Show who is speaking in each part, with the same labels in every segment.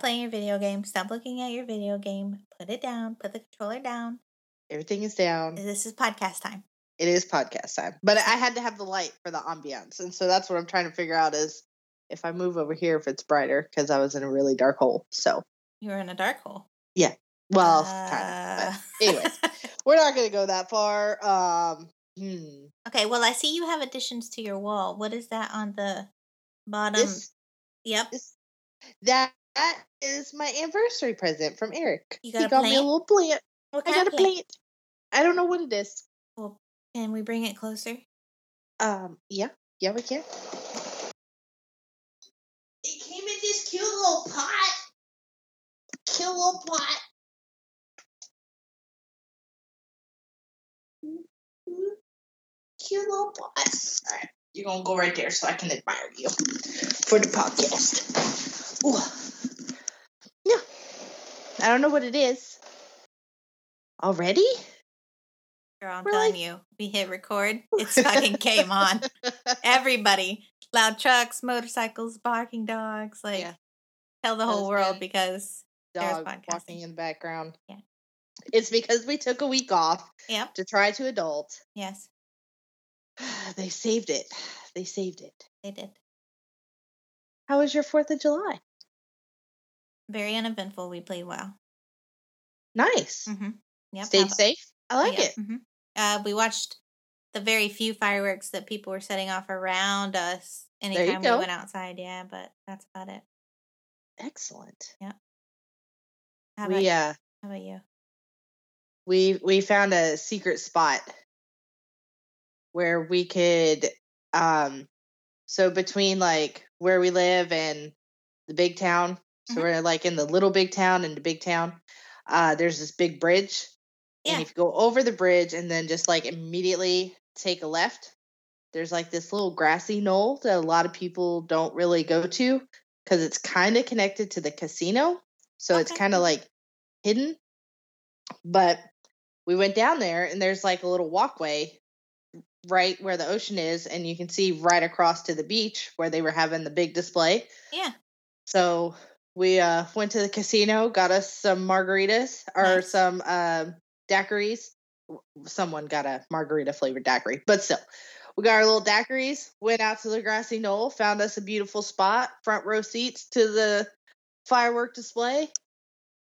Speaker 1: Stop playing your video game. Stop looking at your video game. Put it down. Put the controller down.
Speaker 2: Everything is down.
Speaker 1: This is podcast time.
Speaker 2: It is podcast time. But I had to have the light for the ambiance. And so that's what I'm trying to figure out is if I move over here if it's brighter because I was in a really dark hole. So
Speaker 1: You were in a dark hole. Yeah.
Speaker 2: Well,
Speaker 1: Uh,
Speaker 2: kind of. But anyways, we're not gonna go that far. Um hmm.
Speaker 1: okay, well, I see you have additions to your wall. What is that on the bottom?
Speaker 2: This
Speaker 1: yep.
Speaker 2: this that that is my anniversary present from Eric.
Speaker 1: You
Speaker 2: he
Speaker 1: got a
Speaker 2: got me a little plant.
Speaker 1: What
Speaker 2: I got
Speaker 1: of
Speaker 2: a plant. I don't know what it is.
Speaker 1: Well, can we bring it closer?
Speaker 2: Um, yeah, yeah, we can. It came in this cute little pot. Cute little pot. Cute little pot. All right, you're gonna go right there so I can admire you for the podcast. Ooh. I don't know what it is. Already?
Speaker 1: Girl, I'm
Speaker 2: We're
Speaker 1: telling you, we hit record. It's fucking came on. Everybody, loud trucks, motorcycles, barking dogs, like
Speaker 2: Yeah.
Speaker 1: tell the whole world because
Speaker 2: dog walking in the background.
Speaker 1: Yeah.
Speaker 2: It's because we took a week off
Speaker 1: yep,
Speaker 2: to try to adult.
Speaker 1: yes,
Speaker 2: they saved it. They saved it.
Speaker 1: they did.
Speaker 2: How was your 4th of July?
Speaker 1: Very uneventful. We played well.
Speaker 2: Nice.
Speaker 1: Mm-hmm. Yep.
Speaker 2: Stayed safe. I like
Speaker 1: yeah,
Speaker 2: it.
Speaker 1: mhm. Uh, we watched the very few fireworks that people were setting off around us
Speaker 2: you
Speaker 1: anytime we went outside. Yeah, but that's about it.
Speaker 2: Excellent.
Speaker 1: How about,
Speaker 2: We uh
Speaker 1: how about you?
Speaker 2: we we found a secret spot where we could um so between like where we live and the big town so
Speaker 1: Mhm.
Speaker 2: we're like in the little big town and the big town uh there's this big bridge
Speaker 1: Yeah.
Speaker 2: and if you go over the bridge and then just like immediately take a left there's like this little grassy knoll that a lot of people don't really go to because it's kind of connected to the casino so it's kind of like hidden but we went down there and there's like a little walkway right where the ocean is and you can see right across to the beach where they were having the big display
Speaker 1: Yeah.
Speaker 2: so we uh went to the casino got us some margaritas or
Speaker 1: Nice.
Speaker 2: some um daiquiris. Someone got a margarita flavored daiquiri but still. We got our little daiquiris went out to the grassy knoll found us a beautiful spot front row seats to the firework display.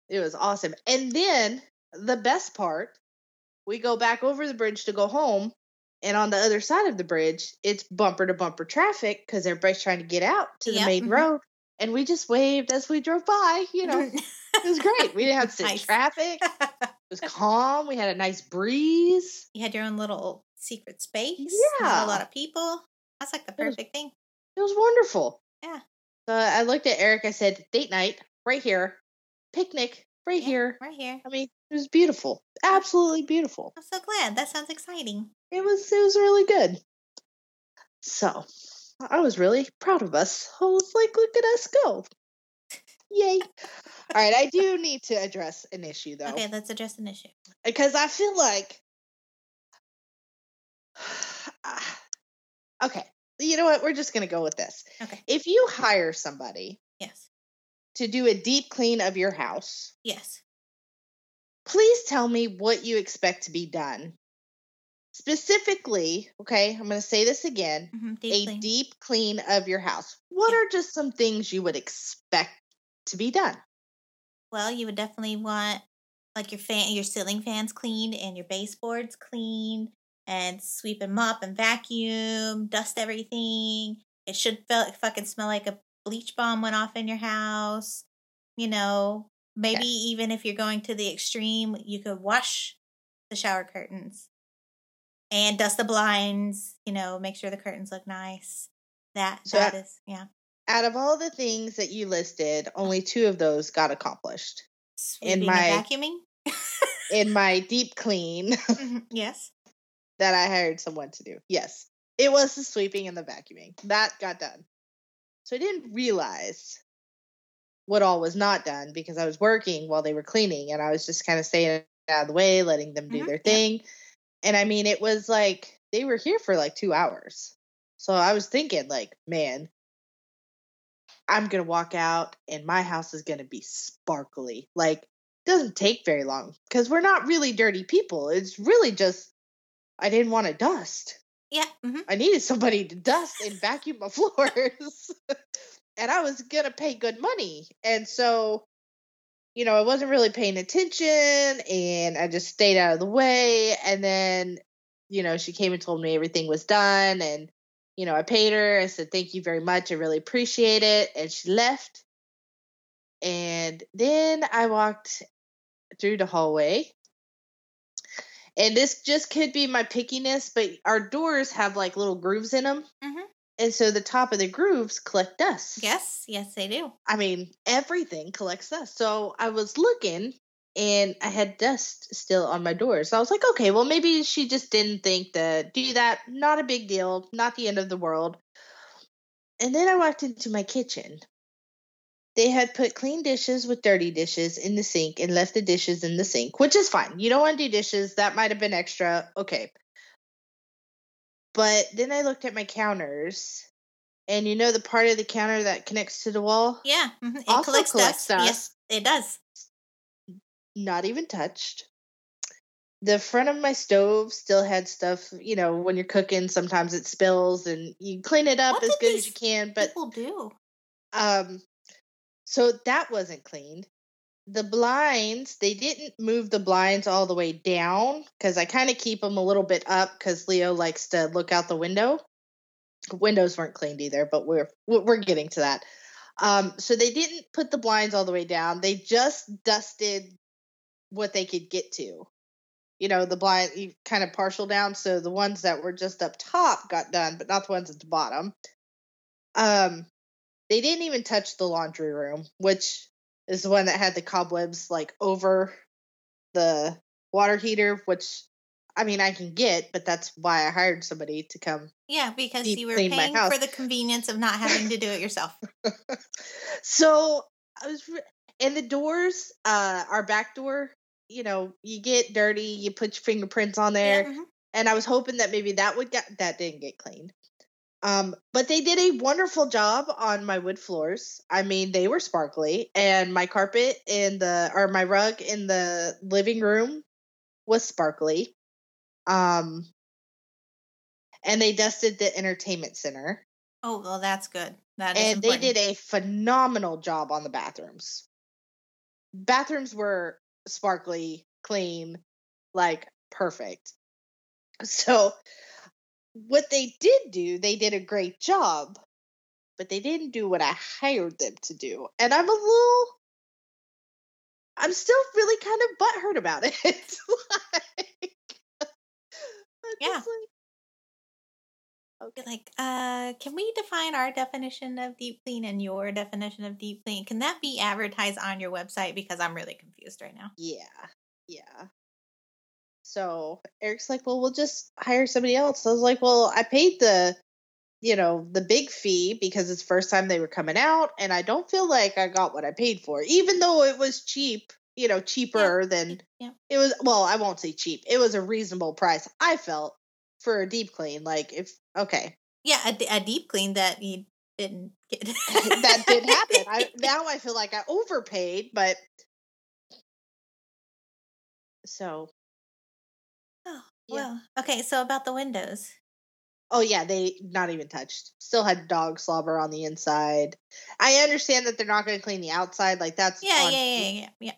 Speaker 2: It was awesome. And then the best part we go back over the bridge to go home and on the other side of the bridge it's bumper to bumper traffic because everybody's trying to get out to the
Speaker 1: Yep,
Speaker 2: main
Speaker 1: mhm.
Speaker 2: road and we just waved as we drove by you know it was great we didn't have to sit in traffic it was calm we had a nice breeze
Speaker 1: you had your own little secret space. Not
Speaker 2: Yeah.
Speaker 1: a lot of people. That's like the
Speaker 2: It was-
Speaker 1: perfect thing.
Speaker 2: it was wonderful
Speaker 1: Yeah.
Speaker 2: so i looked at eric i said date night right here picnic right
Speaker 1: Yeah,
Speaker 2: here
Speaker 1: Right here.
Speaker 2: i mean it was beautiful absolutely beautiful
Speaker 1: I'm so glad. That sounds exciting.
Speaker 2: it was it was really good. So I was really proud of us. I was like, look at us go. Yay. All right, I do need to address an issue though.
Speaker 1: Okay, let's address an issue.
Speaker 2: Because I feel like Okay. You know what? We're just gonna go with this.
Speaker 1: Okay.
Speaker 2: If you hire somebody
Speaker 1: Yes.
Speaker 2: to do a deep clean of your house,
Speaker 1: Yes.
Speaker 2: please tell me what you expect to be done. Specifically, okay, I'm going to say this again
Speaker 1: hmm
Speaker 2: a deep clean of your house. What are just some things you would expect to be done?
Speaker 1: Well, you would definitely want like your fan, your ceiling fans cleaned, and your baseboards cleaned, and sweep and mop and vacuum, dust everything. It should feel like fucking smell like a bleach bomb went off in your house. You know, maybe even if you're going to the extreme, you could wash the shower curtains and dust the blinds. You know, make sure the curtains look nice. That
Speaker 2: So
Speaker 1: that is yeah.
Speaker 2: Out of all the things that you listed, only two of those got accomplished.
Speaker 1: Sweeping
Speaker 2: my-
Speaker 1: and vacuuming.
Speaker 2: In my deep clean
Speaker 1: Mhm, yes.
Speaker 2: that I hired someone to do. Yes, it was the sweeping and the vacuuming. That got done. So I didn't realize what all was not done because I was working while they were cleaning and I was just kind of staying out of the way, letting them do
Speaker 1: Mhm,
Speaker 2: their thing. And I mean, it was like they were here for like two hours. So I was thinking, like, man, I'm gonna walk out and my house is gonna be sparkly. Like doesn't take very long because we're not really dirty people. It's really just I didn't want to dust.
Speaker 1: Yeah. hmm
Speaker 2: I needed somebody to dust and vacuum my floors. and I was going to pay good money. And so, you know, I wasn't really paying attention and I just stayed out of the way. And then, you know, she came and told me everything was done. And, you know, I paid her. I said, thank you very much. I really appreciate it. And she left. And then I walked through the hallway and this just could be my pickiness, but our doors have like little grooves in them.
Speaker 1: Mhm.
Speaker 2: And so the top of the grooves collect dust.
Speaker 1: Yes. Yes, they do.
Speaker 2: I mean, everything collects dust. So I was looking and I had dust still on my door. So I was like, okay, well, maybe she just didn't think to do that. Not a big deal, not the end of the world. And then I walked into my kitchen. They had put clean dishes with dirty dishes in the sink and left the dishes in the sink, which is fine. You don't want to do dishes. That might have been extra. Okay. But then I looked at my counters, and you know the part of the counter that connects to the wall?
Speaker 1: Yeah. mhm, It
Speaker 2: Also
Speaker 1: collects
Speaker 2: collects
Speaker 1: dust. Yes, it does.
Speaker 2: not even touched. The front of my stove still had stuff, you know, when you're cooking, sometimes it spills and you clean it up
Speaker 1: What
Speaker 2: as good as you can, but
Speaker 1: People do.
Speaker 2: um so that wasn't cleaned. The blinds, they didn't move the blinds all the way down cuz I kind of keep them a little bit up cuz Leo likes to look out the window. Windows weren't cleaned either, but we're we're getting to that. Um so they didn't put the blinds all the way down. They just dusted what they could get to. You know, the blind kind of partial down, so the ones that were just up top got done, but not the ones at the bottom. Um, they didn't even touch the laundry room, which is the one that had the cobwebs like over the water heater, which I mean I can get, but that's why I hired somebody to come.
Speaker 1: Yeah, because you were paying for the convenience of not having to do it yourself.
Speaker 2: so I was, re- and the doors, uh, our back door, you know, you get dirty, you put your fingerprints on there,
Speaker 1: Yeah, mhm.
Speaker 2: and I was hoping that maybe that would get that didn't get cleaned. Um, but they did a wonderful job on my wood floors. I mean, they were sparkly, and my carpet in the or my rug in the living room was sparkly. Um, and they dusted the entertainment center,
Speaker 1: Oh, well, that's good. That is
Speaker 2: and
Speaker 1: important.
Speaker 2: they did a phenomenal job on the bathrooms. Bathrooms were sparkly, clean, like perfect. So, what they did do, they did a great job, but they didn't do what I hired them to do. And I'm a little, I'm still really kind of butthurt about it. like,
Speaker 1: Yeah.
Speaker 2: like,
Speaker 1: Be like, uh, can we define our definition of deep clean and your definition of deep clean? Can that be advertised on your website? Because I'm really confused right now.
Speaker 2: Yeah, yeah. So Eric's like, well, we'll just hire somebody else. I was like, well, I paid the, you know, the big fee because it's the first time they were coming out, and I don't feel like I got what I paid for, even though it was cheap, you know, cheaper than
Speaker 1: Yeah.
Speaker 2: it was. Well, I won't say cheap. It was a reasonable price. I felt for a deep clean. Like if okay,
Speaker 1: Yeah, a deep clean that you didn't get.
Speaker 2: that did happen. I now I feel like I overpaid, but so
Speaker 1: Oh,
Speaker 2: Yeah.
Speaker 1: well, okay. So about the windows.
Speaker 2: Oh yeah, they not even touched. Still had dog slobber on the inside. I understand that they're not going to clean the outside, like that's
Speaker 1: Yeah,
Speaker 2: on
Speaker 1: yeah, yeah, yeah, yeah.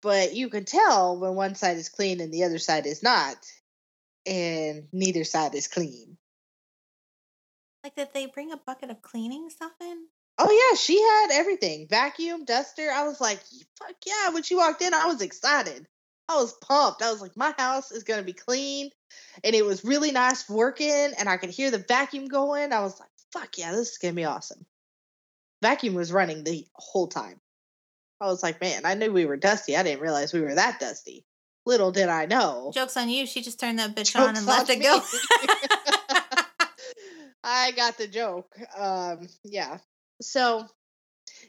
Speaker 2: But you can tell when one side is clean and the other side is not, and neither side is clean.
Speaker 1: Like, did they bring a bucket of cleaning stuff in?
Speaker 2: Oh yeah, she had everything: vacuum, duster. I was like, fuck yeah! When she walked in, I was excited. I was pumped. I was like, my house is gonna be clean, and it was really nice working, and I could hear the vacuum going. I was like, fuck yeah, this is gonna be awesome. Vacuum was running the whole time. I was like, man, I knew we were dusty. I didn't realize we were that dusty. Little did I know.
Speaker 1: Joke's on you. She just turned that bitch on and let it go.
Speaker 2: I got the joke. Um, yeah. So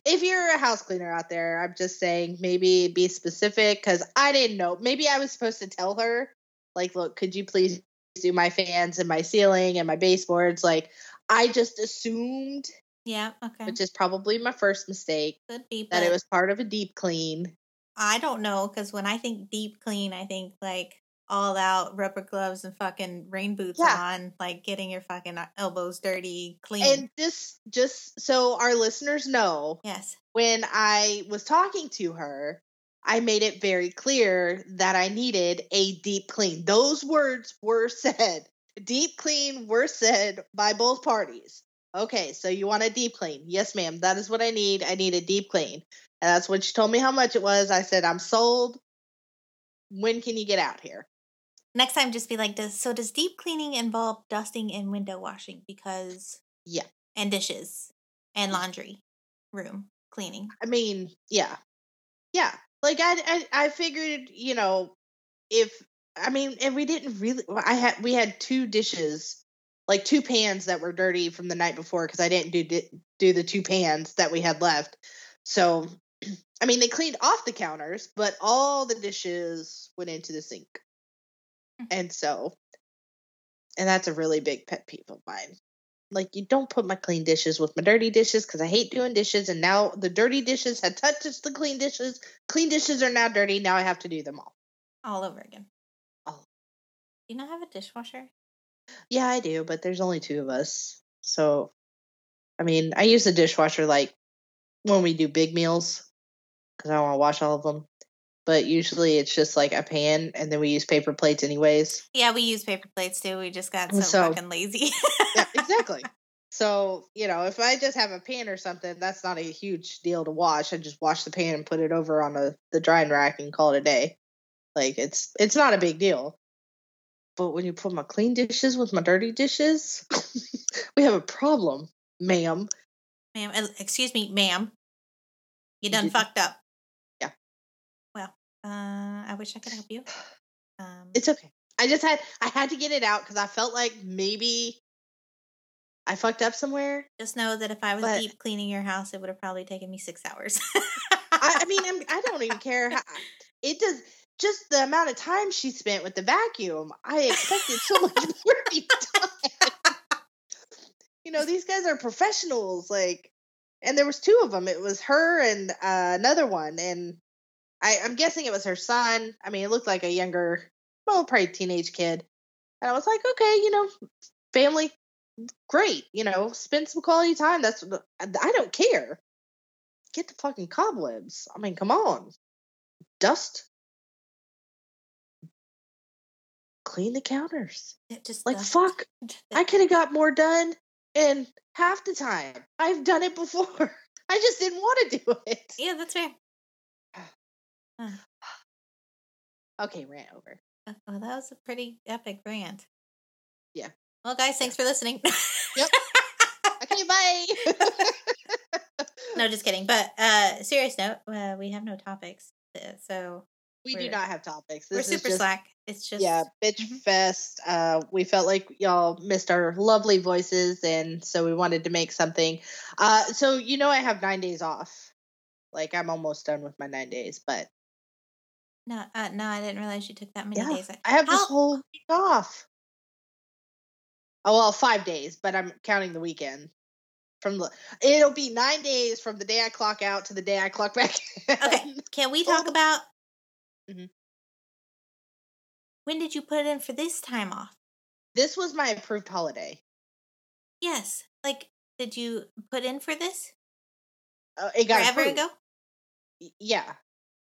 Speaker 2: if you're a house cleaner out there, I'm just saying maybe be specific because I didn't know. Maybe I was supposed to tell her, like, look, could you please do my fans and my ceiling and my baseboards? Like, I just assumed
Speaker 1: Yeah, okay.
Speaker 2: which is probably my first mistake.
Speaker 1: Could be,
Speaker 2: That it was part of a deep clean.
Speaker 1: I don't know because when I think deep clean, I think like all out rubber gloves and fucking rain boots
Speaker 2: Yeah.
Speaker 1: on, like getting your fucking elbows dirty, clean.
Speaker 2: And just just so our listeners know,
Speaker 1: yes.
Speaker 2: when I was talking to her, I made it very clear that I needed a deep clean. Those words were said. Deep clean were said by both parties. Okay, so you want a deep clean? Yes, ma'am. That is what I need. I need a deep clean. And that's when she told me how much it was. I said, I'm sold. When can you get out here?
Speaker 1: Next time, just be like, does so does deep cleaning involve dusting and window washing? Because
Speaker 2: Yeah.
Speaker 1: and dishes and mm. laundry room cleaning.
Speaker 2: I mean, yeah, yeah. Like I, I, I figured, you know, if I mean, and we didn't really. I had we had two dishes, like two pans that were dirty from the night before because I didn't do do the two pans that we had left. So, I mean, they cleaned off the counters, but all the dishes went into the sink, Mm-hmm. and so, and that's a really big pet peeve of mine. Like you don't put my clean dishes with my dirty dishes because I hate doing dishes, and now the dirty dishes had touched the clean dishes. Clean dishes are now dirty. Now I have to do them all.
Speaker 1: all over again.
Speaker 2: Oh.
Speaker 1: Do you not have a dishwasher?
Speaker 2: Yeah, I do, but there's only two of us. So, I mean, I use the dishwasher like when we do big meals because I want to wash all of them. But usually it's just like a pan, and then we use paper plates anyways.
Speaker 1: Yeah, we use paper plates too. We just got so,
Speaker 2: So-
Speaker 1: fucking lazy.
Speaker 2: Yeah, exactly. so, you know, if I just have a pan or something, that's not a huge deal to wash. I just wash the pan and put it over on a, the drying rack and call it a day. Like it's it's not a big deal. But when you put my clean dishes with my dirty dishes, we have a problem, ma'am.
Speaker 1: ma'am, excuse me, ma'am. You done
Speaker 2: did-
Speaker 1: fucked up. Uh, I wish I could help you. Um,
Speaker 2: It's okay. I just had I had to get it out because I felt like maybe I fucked up somewhere.
Speaker 1: just know that if I was
Speaker 2: but-
Speaker 1: deep cleaning your house, it would have probably taken me six hours.
Speaker 2: I, I mean, I'm, I don't even care. How, it does just the amount of time she spent with the vacuum. I expected so much more to be done. You know, these guys are professionals. Like, and there was two of them. It was her and uh, another one, and I, I'm guessing it was her son. I mean, it looked like a younger, well, probably teenage kid. And I was like, okay, you know, family, great. You know, spend some quality time. That's I don't care get the fucking cobwebs. I mean, come on. Dust. Clean the counters.
Speaker 1: It just
Speaker 2: Like,
Speaker 1: does-
Speaker 2: fuck. I could have got more done in half the time. I've done it before. I just didn't want to do it.
Speaker 1: Yeah, that's fair.
Speaker 2: Okay, rant over.
Speaker 1: Uh, Well, that was a pretty epic rant.
Speaker 2: Yeah.
Speaker 1: Well, guys, thanks for listening.
Speaker 2: Yep. Okay, bye.
Speaker 1: no, just kidding. But uh serious note, uh, we have no topics, uh, so
Speaker 2: we do not have topics.
Speaker 1: we're
Speaker 2: This is
Speaker 1: super
Speaker 2: just
Speaker 1: slack. It's just
Speaker 2: yeah, bitch
Speaker 1: Mhm.
Speaker 2: fest. Uh, we felt like y'all missed our lovely voices, and so we wanted to make something. Uh, so you know, I have nine days off. Like I'm almost done with my nine days, but
Speaker 1: no, uh, no, I didn't realize you took that many
Speaker 2: yeah,
Speaker 1: days.
Speaker 2: I have this whole week off. Oh well, five days, but I'm counting the weekend. From the, it'll be nine days from the day I clock out to the day I clock back. in.
Speaker 1: Okay, can we talk
Speaker 2: Oh.
Speaker 1: about
Speaker 2: Mhm.
Speaker 1: when did you put in for this time off?
Speaker 2: This was my approved holiday.
Speaker 1: Yes, like did you put in for this
Speaker 2: Uh, it got
Speaker 1: forever
Speaker 2: approved.
Speaker 1: ago?
Speaker 2: Yeah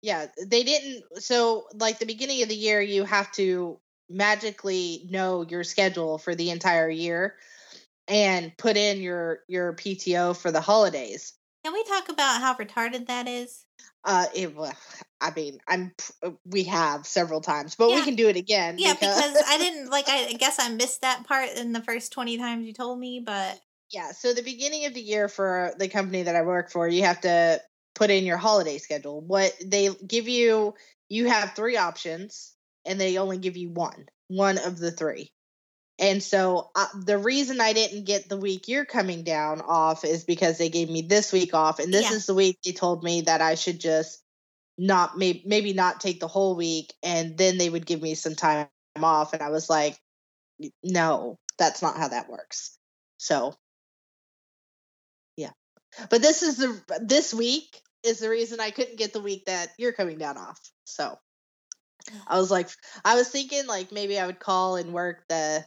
Speaker 2: yeah they didn't so like the beginning of the year you have to magically know your schedule for the entire year and put in your your pto for the holidays
Speaker 1: Can we talk about how retarded that is?
Speaker 2: uh it i mean i'm uh, we have several times but we can do it again
Speaker 1: Yeah, because I didn't like. I guess I missed that part in the first twenty times you told me, but
Speaker 2: yeah so the beginning of the year for the company that i work for you have to put in your holiday schedule. What they give you you have three options and they only give you one one of the three. And so uh, the reason i didn't get the week you're coming down off is because they gave me this week off and this
Speaker 1: Yeah.
Speaker 2: is the week they told me that i should just not maybe maybe not take the whole week and then they would give me some time off and i was like no that's not how that works. So But this is the this week is the reason I couldn't get the week that you're coming down off. So I was like I was thinking like maybe I would call and work the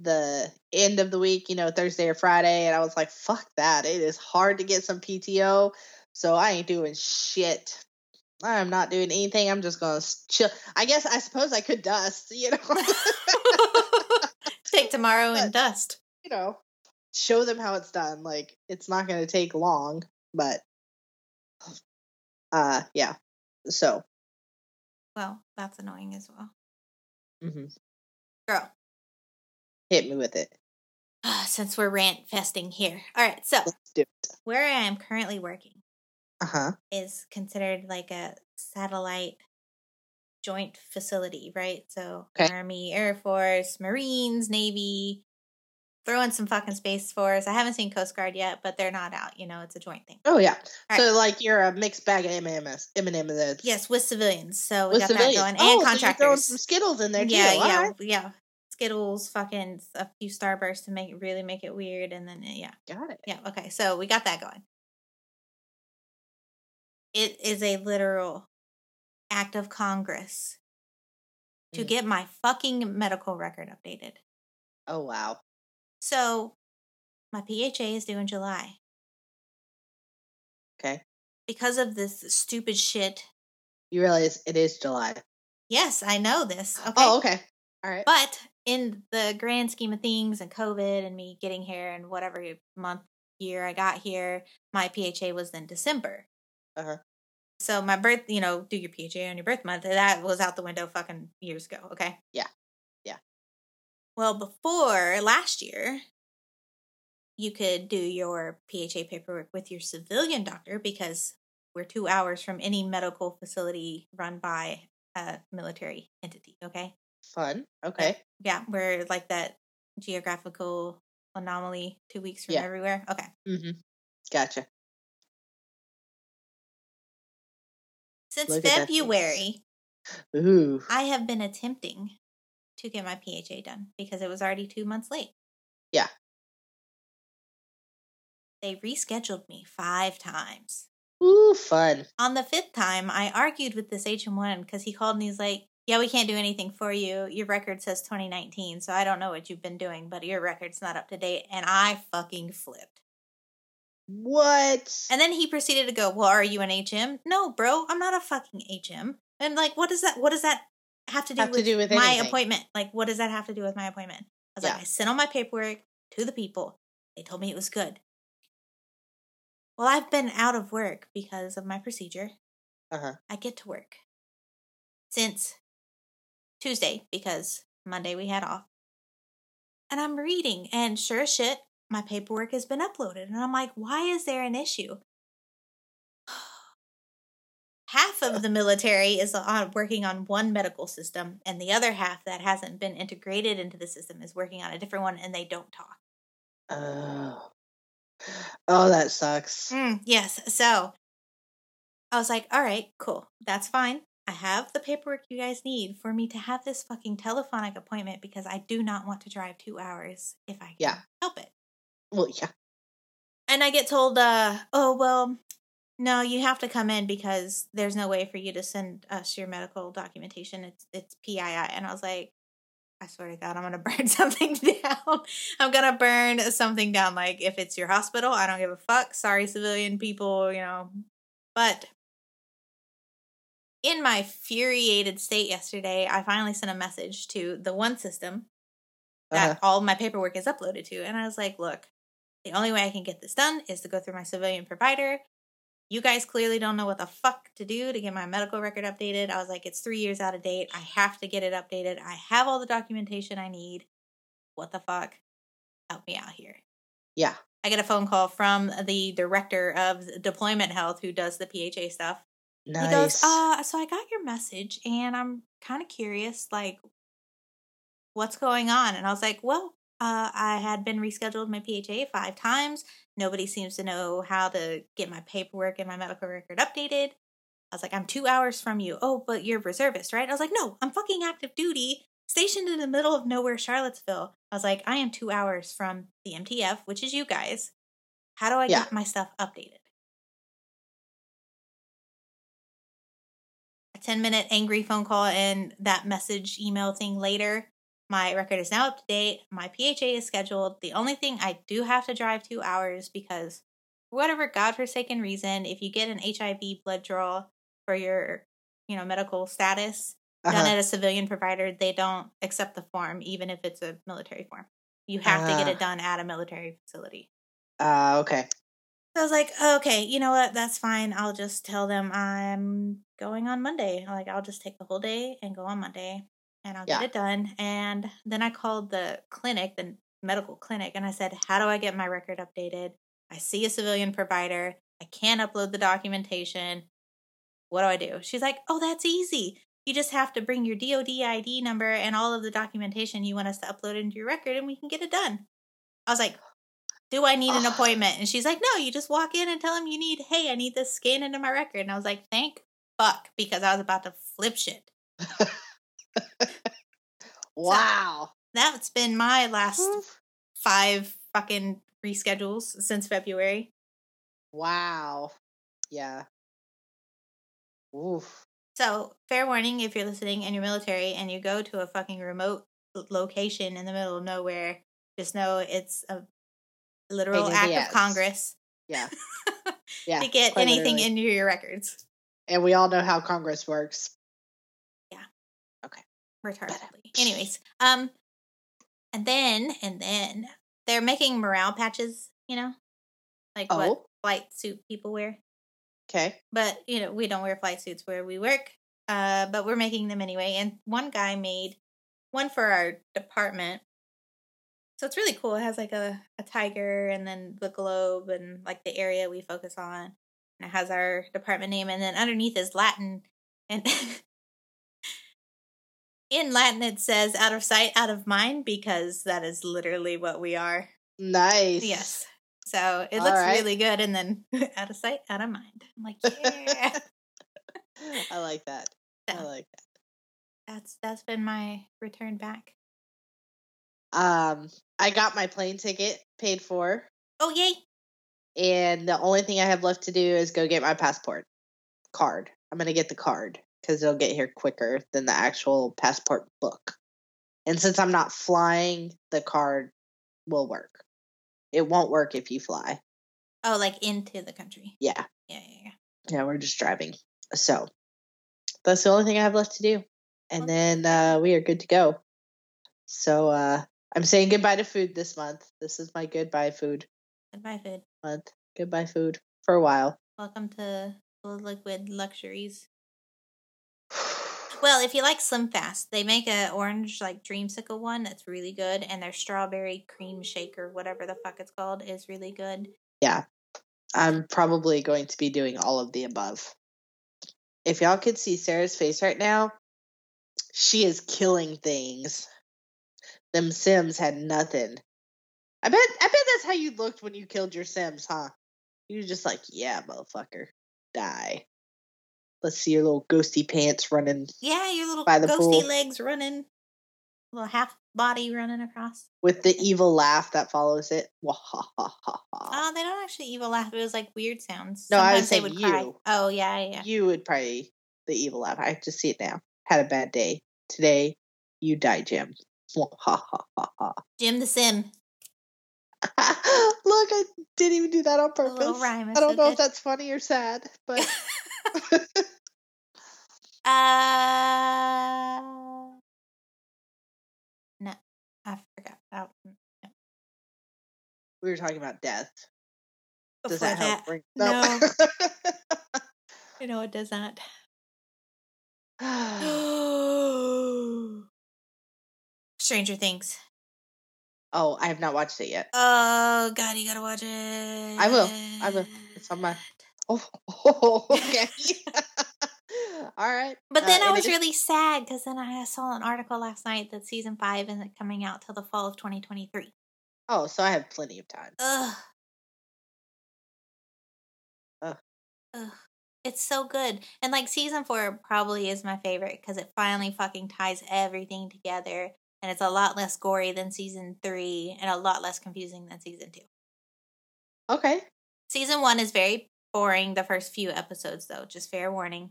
Speaker 2: the end of the week, you know, Thursday or Friday, and I was like, fuck that. It is hard to get some PTO, so I ain't doing shit. I'm not doing anything. I'm just gonna chill. I guess I suppose I could dust, you know.
Speaker 1: Take tomorrow and dust.
Speaker 2: you know, show them how it's done. Like it's not going to take long, but uh yeah. So,
Speaker 1: Well, that's annoying as well.
Speaker 2: mhm.
Speaker 1: Girl,
Speaker 2: hit me with it.
Speaker 1: Uh, since we're rant festing here. All right, so
Speaker 2: Let's do it.
Speaker 1: where I am currently working
Speaker 2: Uh-huh.
Speaker 1: is considered like a satellite joint facility, right? So
Speaker 2: Okay.
Speaker 1: Army, Air Force, Marines, Navy, throw in some fucking Space Force. I haven't seen Coast Guard yet, but they're not out. You know, it's a joint thing.
Speaker 2: Oh yeah.
Speaker 1: All
Speaker 2: So like you're a mixed bag of M&Ms, M&Ms.
Speaker 1: Yes, with civilians. So we
Speaker 2: With
Speaker 1: got
Speaker 2: civilians.
Speaker 1: that going.
Speaker 2: oh,
Speaker 1: And
Speaker 2: so throwing some Skittles in there too.
Speaker 1: yeah,
Speaker 2: All
Speaker 1: yeah,
Speaker 2: right.
Speaker 1: yeah. Skittles, fucking a few Starbursts to make it really make it weird, and then yeah,
Speaker 2: Got it.
Speaker 1: yeah. Okay, so we got that going. It is a literal act of Congress to
Speaker 2: Mm.
Speaker 1: get my fucking medical record updated.
Speaker 2: Oh wow.
Speaker 1: So my PHA is due in July
Speaker 2: Okay.
Speaker 1: because of this stupid shit.
Speaker 2: You realize it is July.
Speaker 1: Yes, I know this. Okay.
Speaker 2: Oh, okay. All right.
Speaker 1: But in the grand scheme of things and COVID and me getting here and whatever month, year I got here, my PHA was in December.
Speaker 2: Uh-huh.
Speaker 1: So my birth, you know, do your PHA on your birth month. That was out the window fucking years ago. Okay.
Speaker 2: Yeah.
Speaker 1: Well, before last year, you could do your PHA paperwork with your civilian doctor because we're two hours from any medical facility run by a military entity. Okay.
Speaker 2: Fun. Okay.
Speaker 1: Yeah, we're like that geographical anomaly two weeks from
Speaker 2: Yeah.
Speaker 1: everywhere. Okay.
Speaker 2: Mhm. Gotcha.
Speaker 1: Since
Speaker 2: Look at that face.
Speaker 1: February,
Speaker 2: Ooh.
Speaker 1: I have been attempting to get my PHA done because it was already two months late.
Speaker 2: Yeah.
Speaker 1: They rescheduled me five times.
Speaker 2: Ooh, fun.
Speaker 1: On the fifth time, I argued with this HM1 because he called and he's like, Yeah, we can't do anything for you. Your record says 2019, so I don't know what you've been doing, but your record's not up to date. And I fucking flipped.
Speaker 2: What?
Speaker 1: And then he proceeded to go, "Well, are you an HM?" No, bro, I'm not a fucking HM. And like, what does that? What does that have to do,
Speaker 2: Have to
Speaker 1: with,
Speaker 2: do with
Speaker 1: my
Speaker 2: anything.
Speaker 1: appointment? Like, what does that have to do with my appointment? I was
Speaker 2: Yeah.
Speaker 1: like, I sent all my paperwork to the people. They told me it was good. Well, I've been out of work because of my procedure.
Speaker 2: Uh-huh.
Speaker 1: I get to work since Tuesday because Monday we had off. And I'm reading, and sure as shit, my paperwork has been uploaded. And I'm like, why is there an issue? Half of the military is on working on one medical system, and the other half that hasn't been integrated into the system is working on a different one, and they don't talk.
Speaker 2: Oh. Oh, that sucks.
Speaker 1: Mm, yes. So I was like, all right, cool. That's fine. I have the paperwork you guys need for me to have this fucking telephonic appointment because I do not want to drive two hours if I can
Speaker 2: Yeah.
Speaker 1: help it.
Speaker 2: Well, yeah.
Speaker 1: And I get told, uh, oh, well, no, you have to come in because there's no way for you to send us your medical documentation. It's it's PII. And I was like, I swear to God, I'm gonna burn something down. I'm gonna burn something down. Like if it's your hospital, I don't give a fuck. Sorry, civilian people, you know. But in my furiated state yesterday, I finally sent a message to the one system that
Speaker 2: Uh-huh.
Speaker 1: all my paperwork is uploaded to. And I was like, look, the only way I can get this done is to go through my civilian provider. You guys clearly don't know what the fuck to do to get my medical record updated. I was like, it's three years out of date. I have to get it updated. I have all the documentation I need. What the fuck? Help me out here.
Speaker 2: Yeah.
Speaker 1: I get a phone call from the director of deployment health who does the PHA stuff.
Speaker 2: Nice.
Speaker 1: He goes, uh, so I got your message and I'm kind of curious, like, what's going on? And I was like, well, uh, I had been rescheduled my PHA five times. Nobody seems to know how to get my paperwork and my medical record updated. I was like, I'm two hours from you. Oh, but you're reservist, right? I was like, no, I'm fucking active duty, stationed in the middle of nowhere, Charlottesville. I was like, I am two hours from the MTF, which is you guys. How do I
Speaker 2: Yeah.
Speaker 1: get my stuff updated? A 10 minute angry phone call and that message email thing later. My record is now up to date. My PHA is scheduled. The only thing I do have to drive two hours because, for whatever godforsaken reason, if you get an HIV blood draw for your, you know, medical status done
Speaker 2: Uh-huh.
Speaker 1: at a civilian provider, they don't accept the form, even if it's a military form. You have to get
Speaker 2: Ah.
Speaker 1: it done at a military facility.
Speaker 2: Uh, okay.
Speaker 1: So I was like, okay, you know what? That's fine. I'll just tell them I'm going on Monday. Like, I'll just take the whole day and go on Monday and I'll
Speaker 2: Yeah.
Speaker 1: get it done. And then I called the clinic, the medical clinic, and I said, how do I get my record updated? I see a civilian provider. I can't upload the documentation. What do I do? She's like, oh, that's easy. You just have to bring your DOD ID number and all of the documentation you want us to upload into your record and we can get it done. I was like, do I need an appointment? And she's like, no, you just walk in and tell them you need, hey, I need this scanned into my record. And I was like, thank fuck, because I was about to flip shit.
Speaker 2: Wow.
Speaker 1: That's been my last five fucking reschedules since February.
Speaker 2: Wow. Yeah. Oof.
Speaker 1: So, fair warning if you're listening and you're military and you go to a fucking remote location in the middle of nowhere, just know it's a literal act of. Congress
Speaker 2: Yeah. Yeah.
Speaker 1: to get anything
Speaker 2: literally.
Speaker 1: into your records.
Speaker 2: And we all know how Congress works.
Speaker 1: Retardedly. Anyways, um, and then and then they're making morale patches. You know, like what
Speaker 2: Oh,
Speaker 1: flight suit people wear.
Speaker 2: okay.
Speaker 1: But you know, we don't wear flight suits where we work. Uh, but we're making them anyway. And one guy made one for our department. So it's really cool. It has like a, a tiger and then the globe and like the area we focus on. And it has our department name and then underneath is Latin and in Latin it says out of sight, out of mind because that is literally what we are.
Speaker 2: Nice.
Speaker 1: Yes. So it
Speaker 2: All
Speaker 1: looks
Speaker 2: right.
Speaker 1: really good and then out of sight, out of mind. I'm like, yeah.
Speaker 2: I like that. I like that.
Speaker 1: that's that's been my return back.
Speaker 2: Um, I got my plane ticket paid for,
Speaker 1: Oh yay!
Speaker 2: and the only thing I have left to do is go get my passport card. I'm gonna get the card because it'll get here quicker than the actual passport book. And since I'm not flying, the card will work. It won't work if you fly.
Speaker 1: Oh, like into the country.
Speaker 2: Yeah.
Speaker 1: Yeah, yeah, yeah.
Speaker 2: Yeah, we're just driving. So that's the only thing I have left to do. And then uh, we are good to go. So uh, I'm saying goodbye to food this month. This is my goodbye food
Speaker 1: Goodbye, food.
Speaker 2: month. Goodbye food for a while.
Speaker 1: Welcome to the liquid luxuries. Well, if you like Slim Fast, they make a orange like dreamsicle one that's really good, and their strawberry cream shake or whatever the fuck it's called is really good.
Speaker 2: yeah, I'm probably going to be doing all of the above. If y'all could see Sarah's face right now, she is killing things. Them Sims had nothing. I bet I bet that's how you looked when you killed your Sims, huh? You were just like, yeah, motherfucker, die. Let's see your little ghosty pants running
Speaker 1: Yeah, your little
Speaker 2: By the
Speaker 1: ghosty
Speaker 2: pool.
Speaker 1: legs running, little half body running across.
Speaker 2: with the evil laugh that follows it.
Speaker 1: Oh, they don't actually evil laugh. It was like weird sounds.
Speaker 2: No, I was
Speaker 1: Sometimes
Speaker 2: saying
Speaker 1: would cry.
Speaker 2: you.
Speaker 1: Oh yeah, yeah.
Speaker 2: You would probably the evil laugh. I just see it now. Had a bad day. Today, you die, Jim.
Speaker 1: Jim the Sim.
Speaker 2: Look, I didn't even do that on purpose.
Speaker 1: rhyme
Speaker 2: I don't
Speaker 1: so
Speaker 2: know
Speaker 1: good.
Speaker 2: if that's funny or sad, but
Speaker 1: Uh, no, I forgot. Oh, no.
Speaker 2: we were talking about death. Does
Speaker 1: Before
Speaker 2: that help? bring-
Speaker 1: no. You know, it does not. Stranger Things.
Speaker 2: oh, I have not watched it yet.
Speaker 1: Oh God, you gotta watch it.
Speaker 2: I will. I will. It's on my. Oh, okay. All right.
Speaker 1: But
Speaker 2: Uh,
Speaker 1: then I was
Speaker 2: is-
Speaker 1: really sad because then I saw an article last night that season five isn't coming out till the fall of 2023.
Speaker 2: Oh, so I have plenty of time.
Speaker 1: Ugh.
Speaker 2: Ugh.
Speaker 1: Ugh. It's so good. And like season four probably is my favorite because it finally fucking ties everything together. And it's a lot less gory than season three and a lot less confusing than season two.
Speaker 2: Okay.
Speaker 1: Season one is very boring. The first few episodes, though, just fair warning.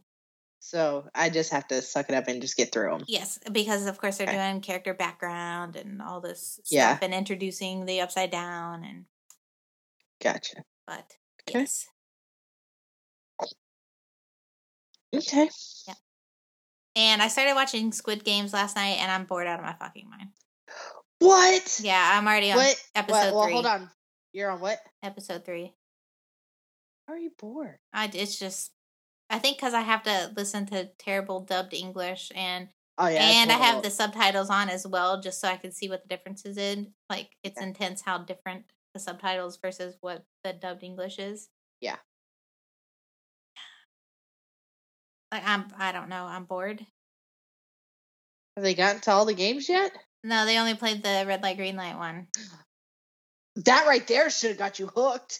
Speaker 2: So I just have to suck it up and just get through them.
Speaker 1: Yes, because of course they're
Speaker 2: Okay.
Speaker 1: doing character background and all this stuff
Speaker 2: Yeah.
Speaker 1: and introducing the upside down and
Speaker 2: Gotcha.
Speaker 1: but
Speaker 2: Okay.
Speaker 1: yes.
Speaker 2: Okay. Yeah.
Speaker 1: And I started watching Squid Games last night and I'm bored out of my fucking mind.
Speaker 2: What?
Speaker 1: Yeah, I'm already on
Speaker 2: What?
Speaker 1: episode
Speaker 2: what? Well,
Speaker 1: three.
Speaker 2: hold on. You're on what?
Speaker 1: Episode three.
Speaker 2: How are you bored?
Speaker 1: I it's just I think because I have to listen to terrible dubbed English and
Speaker 2: Oh yeah.
Speaker 1: and I have the subtitles on as well, just so I can see what the difference is in. Like it's
Speaker 2: Yeah.
Speaker 1: intense how different the subtitles versus what the dubbed English is.
Speaker 2: Yeah.
Speaker 1: Like I'm I don't know, I'm bored.
Speaker 2: Have they gotten to all the games yet?
Speaker 1: No, they only played the red light green light one.
Speaker 2: That right there should have got you hooked.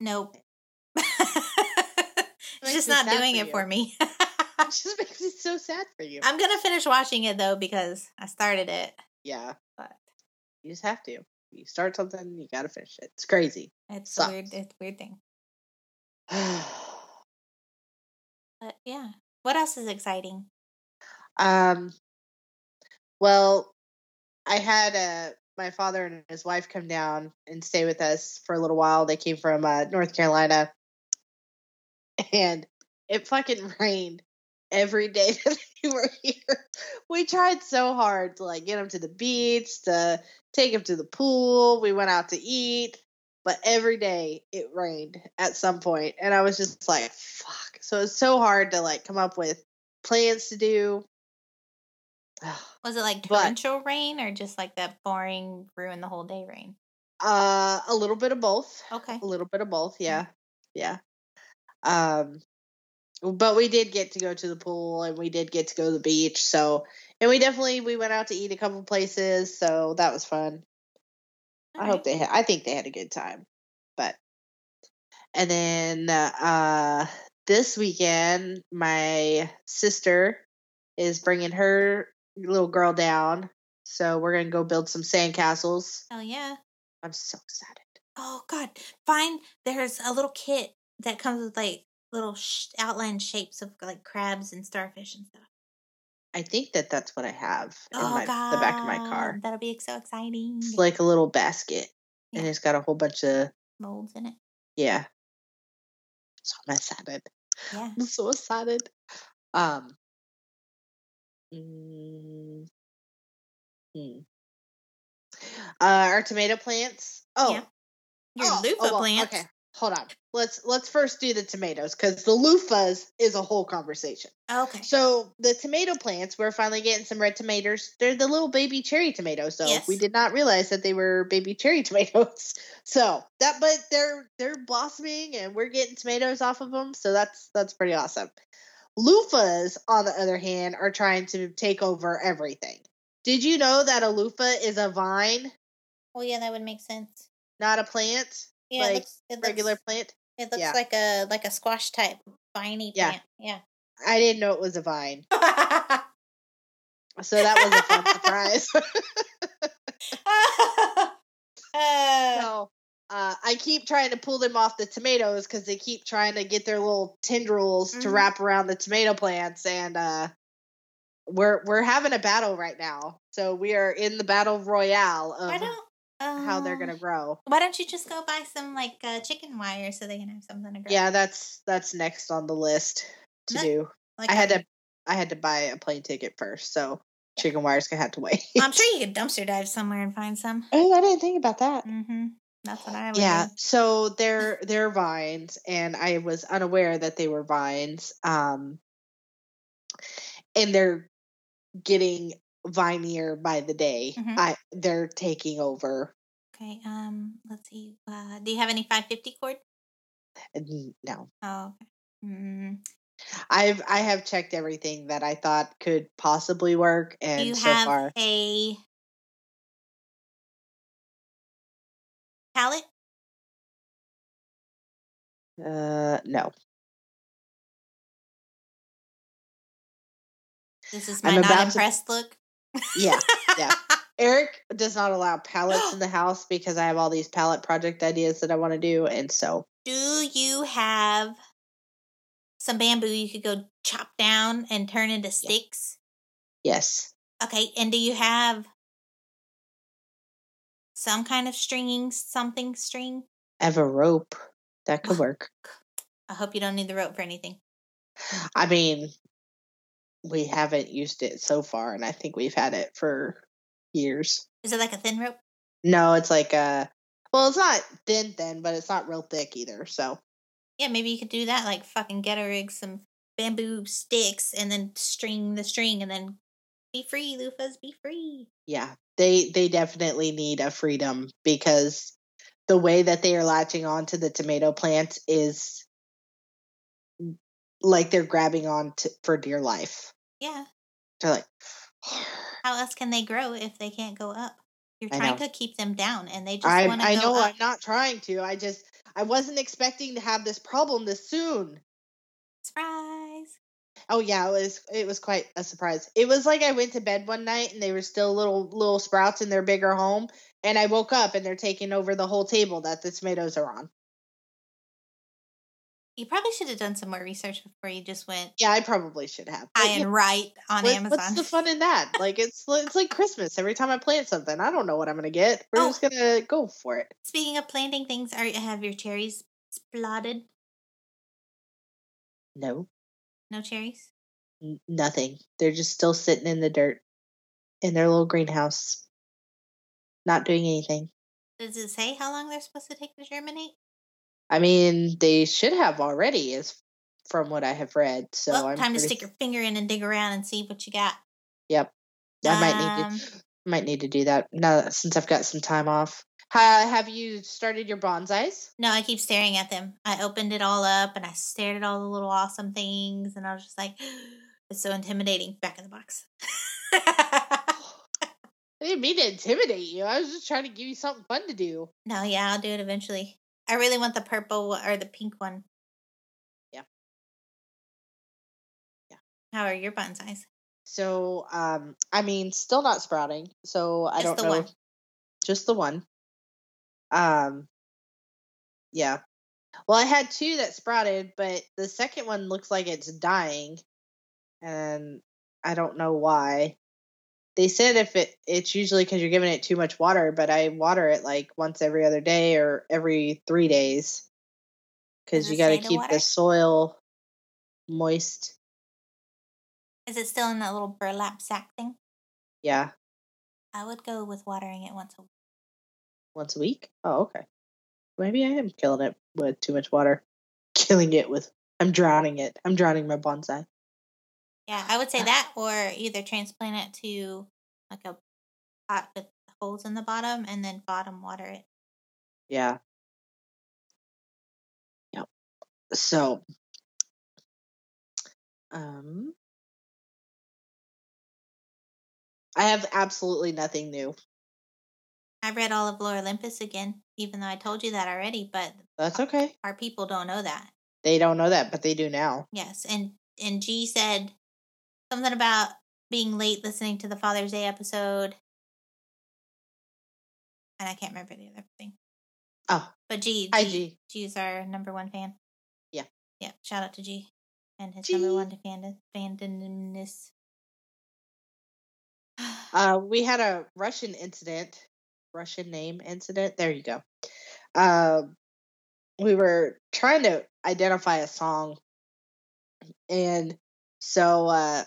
Speaker 1: Nope. it's just not doing
Speaker 2: for
Speaker 1: it
Speaker 2: you.
Speaker 1: for me.
Speaker 2: It just makes me so sad for you.
Speaker 1: I'm gonna finish watching it though because I started it,
Speaker 2: yeah,
Speaker 1: but
Speaker 2: you just have to. You start something, you gotta finish it. It's crazy.
Speaker 1: it's
Speaker 2: Sucks.
Speaker 1: weird. It's a weird thing. But yeah, what else is exciting?
Speaker 2: um, well, I had uh, my father and his wife come down and stay with us for a little while. They came from uh, North Carolina, and it fucking rained every day that they were here. We tried so hard to like get them to the beach, to take them to the pool. We went out to eat, but every day it rained at some point, and I was just like, "Fuck!" So it's so hard to like come up with plans to do.
Speaker 1: Was it like
Speaker 2: But-
Speaker 1: torrential rain or just like that boring ruin the whole day rain?
Speaker 2: Uh, a little bit of both.
Speaker 1: Okay.
Speaker 2: A little bit of both, yeah. Yeah. Um but we did get to go to the pool and we did get to go to the beach, so and we definitely we went out to eat a couple places, so that was fun. I hope they had I think they had a good time. But and then uh this weekend my sister is bringing her little girl down. So we're to go build some sandcastles.
Speaker 1: Oh yeah.
Speaker 2: I'm so excited.
Speaker 1: Oh god. Find there's a little kit that comes with like little sh- outline shapes of like crabs and starfish and stuff.
Speaker 2: I think that that's what I have in
Speaker 1: oh
Speaker 2: my,
Speaker 1: god.
Speaker 2: the back of my car.
Speaker 1: That'll be so exciting.
Speaker 2: It's like a little basket, and it's got a whole bunch of
Speaker 1: molds in it.
Speaker 2: yeah. So I'm excited.
Speaker 1: Yeah.
Speaker 2: I'm so excited. Um. Mm, hmm. Uh, our tomato plants. Oh,
Speaker 1: Yeah. Your
Speaker 2: oh,
Speaker 1: loofah
Speaker 2: oh, well,
Speaker 1: plants.
Speaker 2: Okay, hold on. Let's let's first do the tomatoes because the loofahs is a whole conversation.
Speaker 1: Okay.
Speaker 2: So the tomato plants, we're finally getting some red tomatoes. They're the little baby cherry tomatoes, though.
Speaker 1: Yes.
Speaker 2: We did not realize that they were baby cherry tomatoes. So that, but they're they're blossoming, and we're getting tomatoes off of them. So that's that's pretty awesome. Loofahs, on the other hand, are trying to take over everything. Did you know that a loofah is a vine,
Speaker 1: Oh yeah, that would make sense.
Speaker 2: not a plant,
Speaker 1: Yeah,
Speaker 2: Like
Speaker 1: it looks, it looks,
Speaker 2: regular plant?
Speaker 1: It looks
Speaker 2: yeah.
Speaker 1: like a like a squash type viney
Speaker 2: Yeah.
Speaker 1: plant. Yeah.
Speaker 2: I didn't know it was a vine, so that was a fun surprise.
Speaker 1: Uh,
Speaker 2: So uh, I keep trying to pull them off the tomatoes because they keep trying to get their little tendrils to
Speaker 1: Mhm.
Speaker 2: wrap around the tomato plants, and uh, we're we're having a battle right now. So we are in the battle royale of
Speaker 1: uh,
Speaker 2: how they're gonna grow.
Speaker 1: Why don't you just go buy some like uh, chicken wire so they can have something to grow?
Speaker 2: Yeah, that's that's next on the list to
Speaker 1: No,
Speaker 2: do.
Speaker 1: like
Speaker 2: I had
Speaker 1: um,
Speaker 2: to I had to buy a plane ticket first, so chicken wires gonna have to wait.
Speaker 1: I'm sure you could dumpster dive somewhere and find some.
Speaker 2: Oh, I didn't think about that.
Speaker 1: Mm-hmm. That's what I would.
Speaker 2: Yeah,
Speaker 1: do.
Speaker 2: so they're they're vines, and I was unaware that they were vines. Um, and they're getting vinier by the day.
Speaker 1: Mhm.
Speaker 2: I they're taking over.
Speaker 1: Okay. Um. Let's see. Uh, do you have any 550 cord?
Speaker 2: No,
Speaker 1: Oh. Okay. Mm.
Speaker 2: I've I have checked everything that I thought could possibly work,
Speaker 1: Do
Speaker 2: and
Speaker 1: you
Speaker 2: so
Speaker 1: have
Speaker 2: far,
Speaker 1: a palette?
Speaker 2: uh, no.
Speaker 1: This is my
Speaker 2: I'm
Speaker 1: not
Speaker 2: about to-
Speaker 1: impressed look.
Speaker 2: Yeah, yeah. Eric does not allow palettes in the house because I have all these palette project ideas that I want to do, and so
Speaker 1: Do you have some bamboo you could go chop down and turn into sticks?
Speaker 2: yes,
Speaker 1: Okay, and do you have some kind of stringing something string?
Speaker 2: I have a rope that could work.
Speaker 1: I hope you don't need the rope for anything.
Speaker 2: I mean, we haven't used it so far, and I think we've had it for years.
Speaker 1: Is it like a thin rope?
Speaker 2: No, it's like a well, it's not thin thin, but it's not real thick either. So
Speaker 1: Yeah, maybe you could do that. Like fucking get a rig some bamboo sticks and then string the string and then be free, loofahs, be free.
Speaker 2: yeah, they they definitely need a freedom because the way that they are latching onto the tomato plant is like they're grabbing on to, for dear life.
Speaker 1: Yeah.
Speaker 2: They're like,
Speaker 1: How else can they grow if they can't go up? You're trying to keep them down and they just want to
Speaker 2: I know
Speaker 1: up.
Speaker 2: I'm not trying to. I just I wasn't expecting to have this problem this soon.
Speaker 1: Surprise.
Speaker 2: Oh yeah, it was it was quite a surprise. It was like I went to bed one night and they were still little little sprouts in their bigger home, and I woke up and they're taking over the whole table that the tomatoes are on.
Speaker 1: You probably should have done some more research before you just went
Speaker 2: Yeah, I probably should have. I
Speaker 1: and right on
Speaker 2: what-
Speaker 1: Amazon.
Speaker 2: What's the fun in that? Like it's it's like Christmas. Every time I plant something, I don't know what I'm gonna get. We're
Speaker 1: Oh.
Speaker 2: just gonna go for it.
Speaker 1: Speaking of planting things, are you have your cherries spotted?
Speaker 2: No,
Speaker 1: No cherries?
Speaker 2: nothing. They're just still sitting in the dirt in their little greenhouse, not doing anything.
Speaker 1: Does it say how long they're supposed to take to germinate?
Speaker 2: I mean, they should have already, is from what I have read. So
Speaker 1: well,
Speaker 2: I'm
Speaker 1: time to stick your finger in and dig around and see what you got.
Speaker 2: Yep, I might need
Speaker 1: Um,
Speaker 2: to might need to do that now that- since I've got some time off. Ha, have you started your bonsais?
Speaker 1: No, I keep staring at them. I opened it all up and I stared at all the little awesome things, and I was just like, it's so intimidating. Back in the box.
Speaker 2: I didn't mean to intimidate you. I was just trying to give you something fun to do.
Speaker 1: no, yeah, I'll do it eventually. I really want the purple or the pink one.
Speaker 2: Yeah. Yeah.
Speaker 1: How are your bonsais?
Speaker 2: So, um, I mean, still not sprouting. So I
Speaker 1: Just
Speaker 2: don't
Speaker 1: the
Speaker 2: know.
Speaker 1: one.
Speaker 2: Just the one. Um, yeah. Well, I had two that sprouted, but the second one looks like it's dying, and I don't know why. They said if it it's usually because you're giving it too much water, but I water it like once every other day or every three days because you got to keep
Speaker 1: water?
Speaker 2: the soil moist.
Speaker 1: Is it still in that little burlap sack thing?
Speaker 2: Yeah,
Speaker 1: I would go with watering it once a week.
Speaker 2: Once a week. Oh, okay. Maybe I am killing it with too much water. Killing it with I'm drowning it. I'm drowning my bonsai.
Speaker 1: Yeah, I
Speaker 2: Uh
Speaker 1: would say that or either transplant it to like a pot with holes in the bottom and then bottom water it.
Speaker 2: Yeah. Yep. So, um, I have absolutely nothing new.
Speaker 1: I read all of Lore Olympus again, even though I told you that already, but
Speaker 2: That's okay.
Speaker 1: our people don't know that.
Speaker 2: They don't know that, but they do now.
Speaker 1: Yes, and and G said something about being late listening to the Father's Day episode, and I can't remember the other thing.
Speaker 2: Oh,
Speaker 1: But G,
Speaker 2: Hi,
Speaker 1: G,
Speaker 2: G.
Speaker 1: G's our number one fan.
Speaker 2: Yeah.
Speaker 1: Yeah. Shout out to G and his
Speaker 2: G.
Speaker 1: number one fan fandomness.
Speaker 2: uh, we had a Russian incident, Russian name incident. There you go. Um, we were trying to identify a song, and so uh,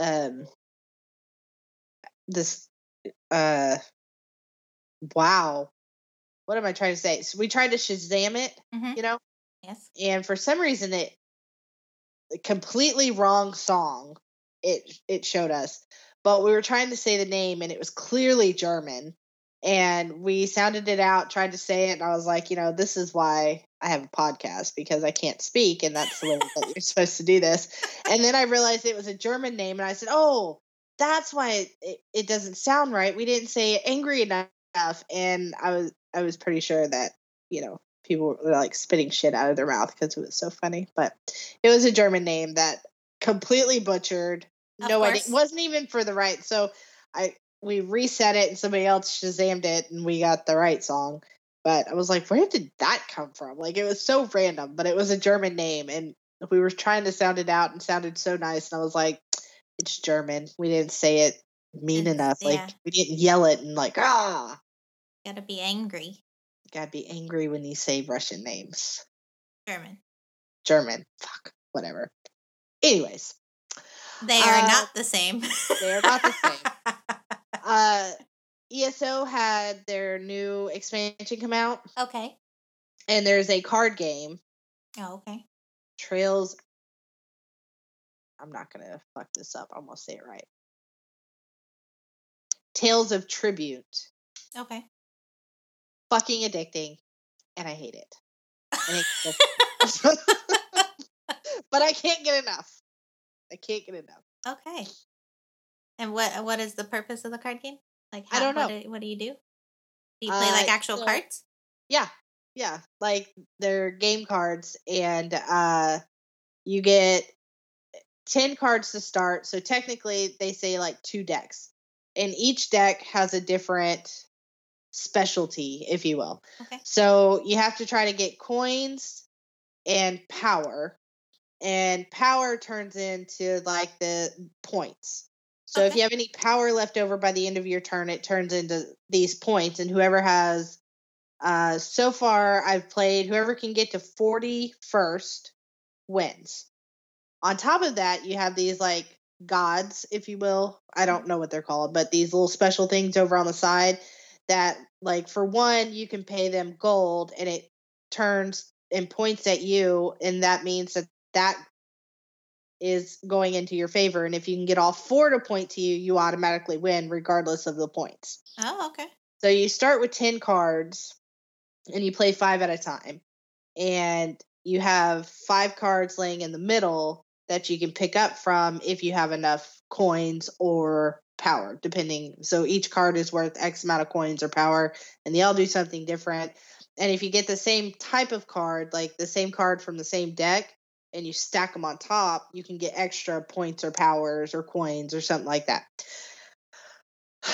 Speaker 2: um, this uh, wow, what am I trying to say? So we tried to Shazam it,
Speaker 1: Mhm.
Speaker 2: you know,
Speaker 1: yes.
Speaker 2: and for some reason it completely wrong song it it showed us but we were trying to say the name and it was clearly german and we sounded it out tried to say it and i was like you know this is why i have a podcast because i can't speak and that's the way that you're supposed to do this and then i realized it was a german name and i said oh that's why it, it, it doesn't sound right we didn't say angry enough and i was i was pretty sure that you know people were like spitting shit out of their mouth because it was so funny. But it was a German name that completely butchered.
Speaker 1: Of
Speaker 2: no idea. It wasn't even for the right. So I we reset it and somebody else shazammed it and we got the right song. But I was like, where did that come from? Like it was so random, but it was a German name and we were trying to sound it out and sounded so nice and I was like, it's German. We didn't say it mean
Speaker 1: It's-
Speaker 2: enough.
Speaker 1: yeah.
Speaker 2: Like we didn't yell it and like ah.
Speaker 1: Gotta be angry.
Speaker 2: Gotta be angry when you say Russian names.
Speaker 1: German.
Speaker 2: German. Fuck. Whatever. Anyways,
Speaker 1: They are
Speaker 2: Uh,
Speaker 1: not the same.
Speaker 2: they are not the same. uh ESO had their new expansion come out
Speaker 1: okay.
Speaker 2: and there's a card game,
Speaker 1: Oh, okay.
Speaker 2: Trails I'm not gonna fuck this up. I'm gonna say it right. Tales of Tribute.
Speaker 1: Okay.
Speaker 2: Fucking addicting, and I hate it. But I can't get enough. I can't get enough.
Speaker 1: okay. And what what is the purpose of the card game? Like,
Speaker 2: I don't
Speaker 1: What
Speaker 2: know.
Speaker 1: do, what do you do? Do you play like
Speaker 2: Uh,
Speaker 1: actual
Speaker 2: so-
Speaker 1: cards?
Speaker 2: Yeah. Yeah. Like they're game cards and uh you get 10 cards to start. So technically they say like two decks. And each deck has a different specialty, if you will.
Speaker 1: Okay.
Speaker 2: So you have to try to get coins and power. And power turns into like the points. So if you have any power left over by the end of your turn, it turns into these points. And whoever has, uh, so far I've played, whoever can get to 40 first wins. On top of that, you have these like gods, if you will. I don't know what they're called, but these little special things over on the side that, like, for one, you can pay them gold and it turns and points at you. And that means that that is going into your favor. And if you can get all four to point to you, you automatically win, regardless of the points.
Speaker 1: Oh, okay.
Speaker 2: So you start with 10 cards and you play five at a time. And you have five cards laying in the middle that you can pick up from if you have enough coins or power, depending. So each card is worth X amount of coins or power, and they all do something different. And if you get the same type of card, like the same card from the same deck, and you stack them on top, you can get extra points or powers or coins or something like that.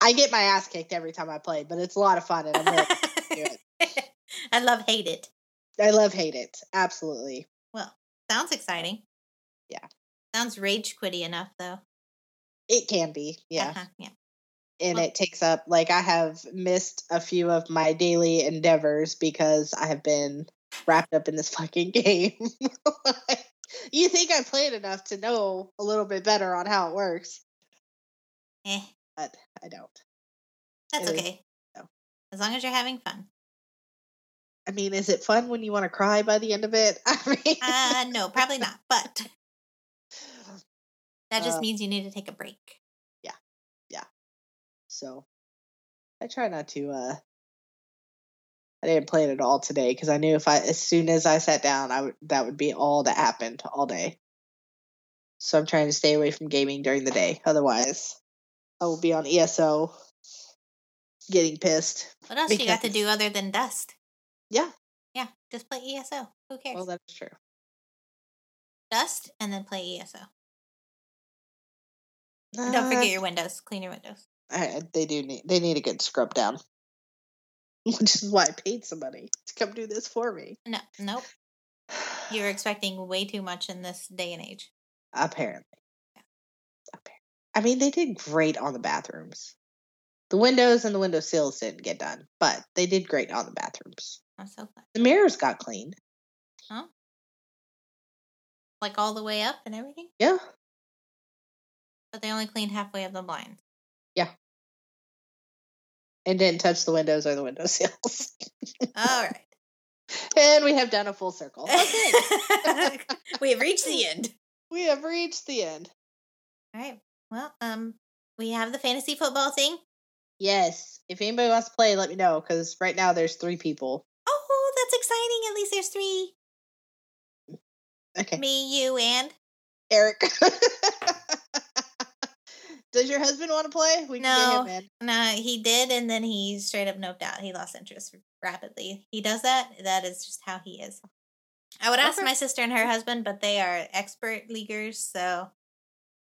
Speaker 2: I get my ass kicked every time I play, but it's a lot of fun and I'm really do it.
Speaker 1: I love hate it.
Speaker 2: I love hate it. Absolutely.
Speaker 1: Well, sounds exciting.
Speaker 2: Yeah.
Speaker 1: Sounds rage quitty enough though.
Speaker 2: It can be. Yeah.
Speaker 1: Uh-huh, yeah.
Speaker 2: And
Speaker 1: Well-
Speaker 2: it takes up like I have missed a few of my daily endeavors because I have been wrapped up in this fucking game. you think I played enough to know a little bit better on how it works,
Speaker 1: Eh,
Speaker 2: but I don't.
Speaker 1: that's
Speaker 2: It is-
Speaker 1: okay.
Speaker 2: no.
Speaker 1: As long as you're having fun.
Speaker 2: I mean, is it fun when you want to cry by the end of it? I mean,
Speaker 1: Uh no, probably not. But that just
Speaker 2: Uh,
Speaker 1: means you need to take a break. Yeah, yeah.
Speaker 2: So I try not to uh I didn't play it at all today because I knew if I as soon as I sat down I would that would be all that happened all day. So I'm trying to stay away from gaming during the day. Otherwise I will be on ESO getting pissed.
Speaker 1: What else do you got to do other than dust?
Speaker 2: Yeah,
Speaker 1: Yeah, just play ESO. Who cares?
Speaker 2: well that's true.
Speaker 1: dust and then play ESO. And don't
Speaker 2: Uh,
Speaker 1: forget your windows. Clean your windows.
Speaker 2: I, they do need they need a good scrub down. Which is why I paid somebody to come do this for me.
Speaker 1: No, nope. You're expecting way too much in this day and age.
Speaker 2: Apparently. Apparently. I mean, they did great on the bathrooms. The windows and the window sills didn't get done, but they did great on the bathrooms.
Speaker 1: I'm so glad.
Speaker 2: The mirrors got cleaned. Huh?
Speaker 1: Like all the way up and everything,
Speaker 2: Yeah.
Speaker 1: but they only cleaned halfway of the blinds.
Speaker 2: And didn't touch the windows or the window sills.
Speaker 1: All right.
Speaker 2: and we have done a full circle. Okay.
Speaker 1: we have reached the end.
Speaker 2: we have reached the end.
Speaker 1: All right. Well, um, we have the fantasy football thing.
Speaker 2: Yes. If anybody wants to play, let me know because right now there's three people.
Speaker 1: Oh, that's exciting! At least there's three.
Speaker 2: Okay.
Speaker 1: Me, you, and
Speaker 2: Eric. Does your husband want to play? We can
Speaker 1: No. no, he did, and then he straight up noped out. He lost interest rapidly. He does that. That is just how he is. I would ask my sister and her husband, but they are expert leaguers, so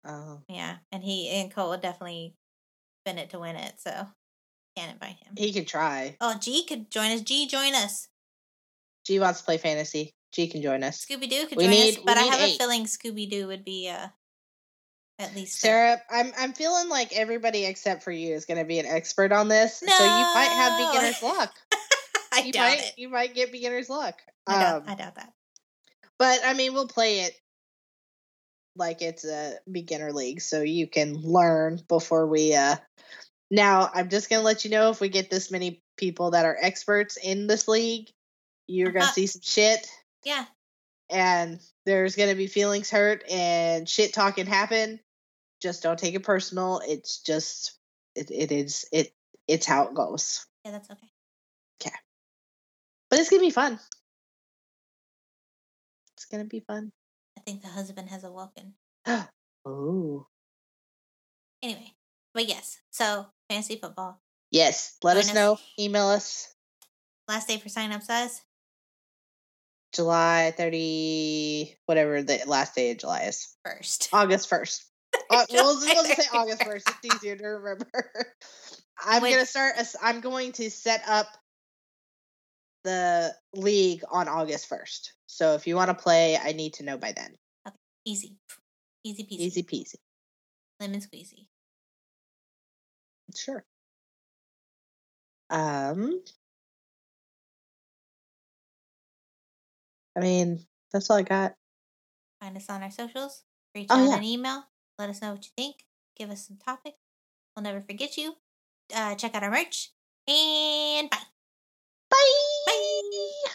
Speaker 2: Oh.
Speaker 1: yeah. And he and Cole would definitely spin it to win it, so can't invite him.
Speaker 2: He could try.
Speaker 1: Oh, G could join us. G, join us.
Speaker 2: G wants to play fantasy. G can join us.
Speaker 1: Scooby Doo could
Speaker 2: We
Speaker 1: join
Speaker 2: need-
Speaker 1: us, but I have
Speaker 2: eight.
Speaker 1: a feeling Scooby Doo would be uh at least
Speaker 2: Sarah, I'm I'm feeling like everybody except for you is going to be an expert on this, so you might have beginner's luck.
Speaker 1: I
Speaker 2: you
Speaker 1: doubt
Speaker 2: might
Speaker 1: it.
Speaker 2: you might get beginner's luck.
Speaker 1: I doubt,
Speaker 2: Um,
Speaker 1: I doubt that.
Speaker 2: but I mean, we'll play it like it's a beginner league, so you can learn before we. uh Now, I'm just gonna let you know if we get this many people that are experts in this league, you're
Speaker 1: Uh-huh.
Speaker 2: see some shit,
Speaker 1: Yeah,
Speaker 2: and there's gonna be feelings hurt and shit talking happen. Just don't take it personal. It's just it, it is it it's how it goes.
Speaker 1: yeah, that's okay. Okay.
Speaker 2: But it's gonna be fun. It's gonna be fun.
Speaker 1: I think the husband has a walk in.
Speaker 2: oh.
Speaker 1: Anyway, but yes, so fantasy football.
Speaker 2: Yes. Let
Speaker 1: Join
Speaker 2: us
Speaker 1: us.
Speaker 2: know. Email us.
Speaker 1: Last day for signups us
Speaker 2: July 30, whatever the last day of July is.
Speaker 1: first.
Speaker 2: August 1st. Uh, we'll, we'll just say August 1st. It's easier to remember. I'm going to start, a- I'm going to set up the league on August 1st. So if you want to play, I need to know by then. Okay.
Speaker 1: Easy, easy peasy,
Speaker 2: Easy peasy.
Speaker 1: lemon squeezy.
Speaker 2: Sure. Um, I mean, that's all I got.
Speaker 1: Find us on our socials. Reach
Speaker 2: Oh,
Speaker 1: out
Speaker 2: yeah.
Speaker 1: an email. Let us know what you think. Give us some topics. We'll never forget you. Uh, check out our merch. And bye. Bye. Bye.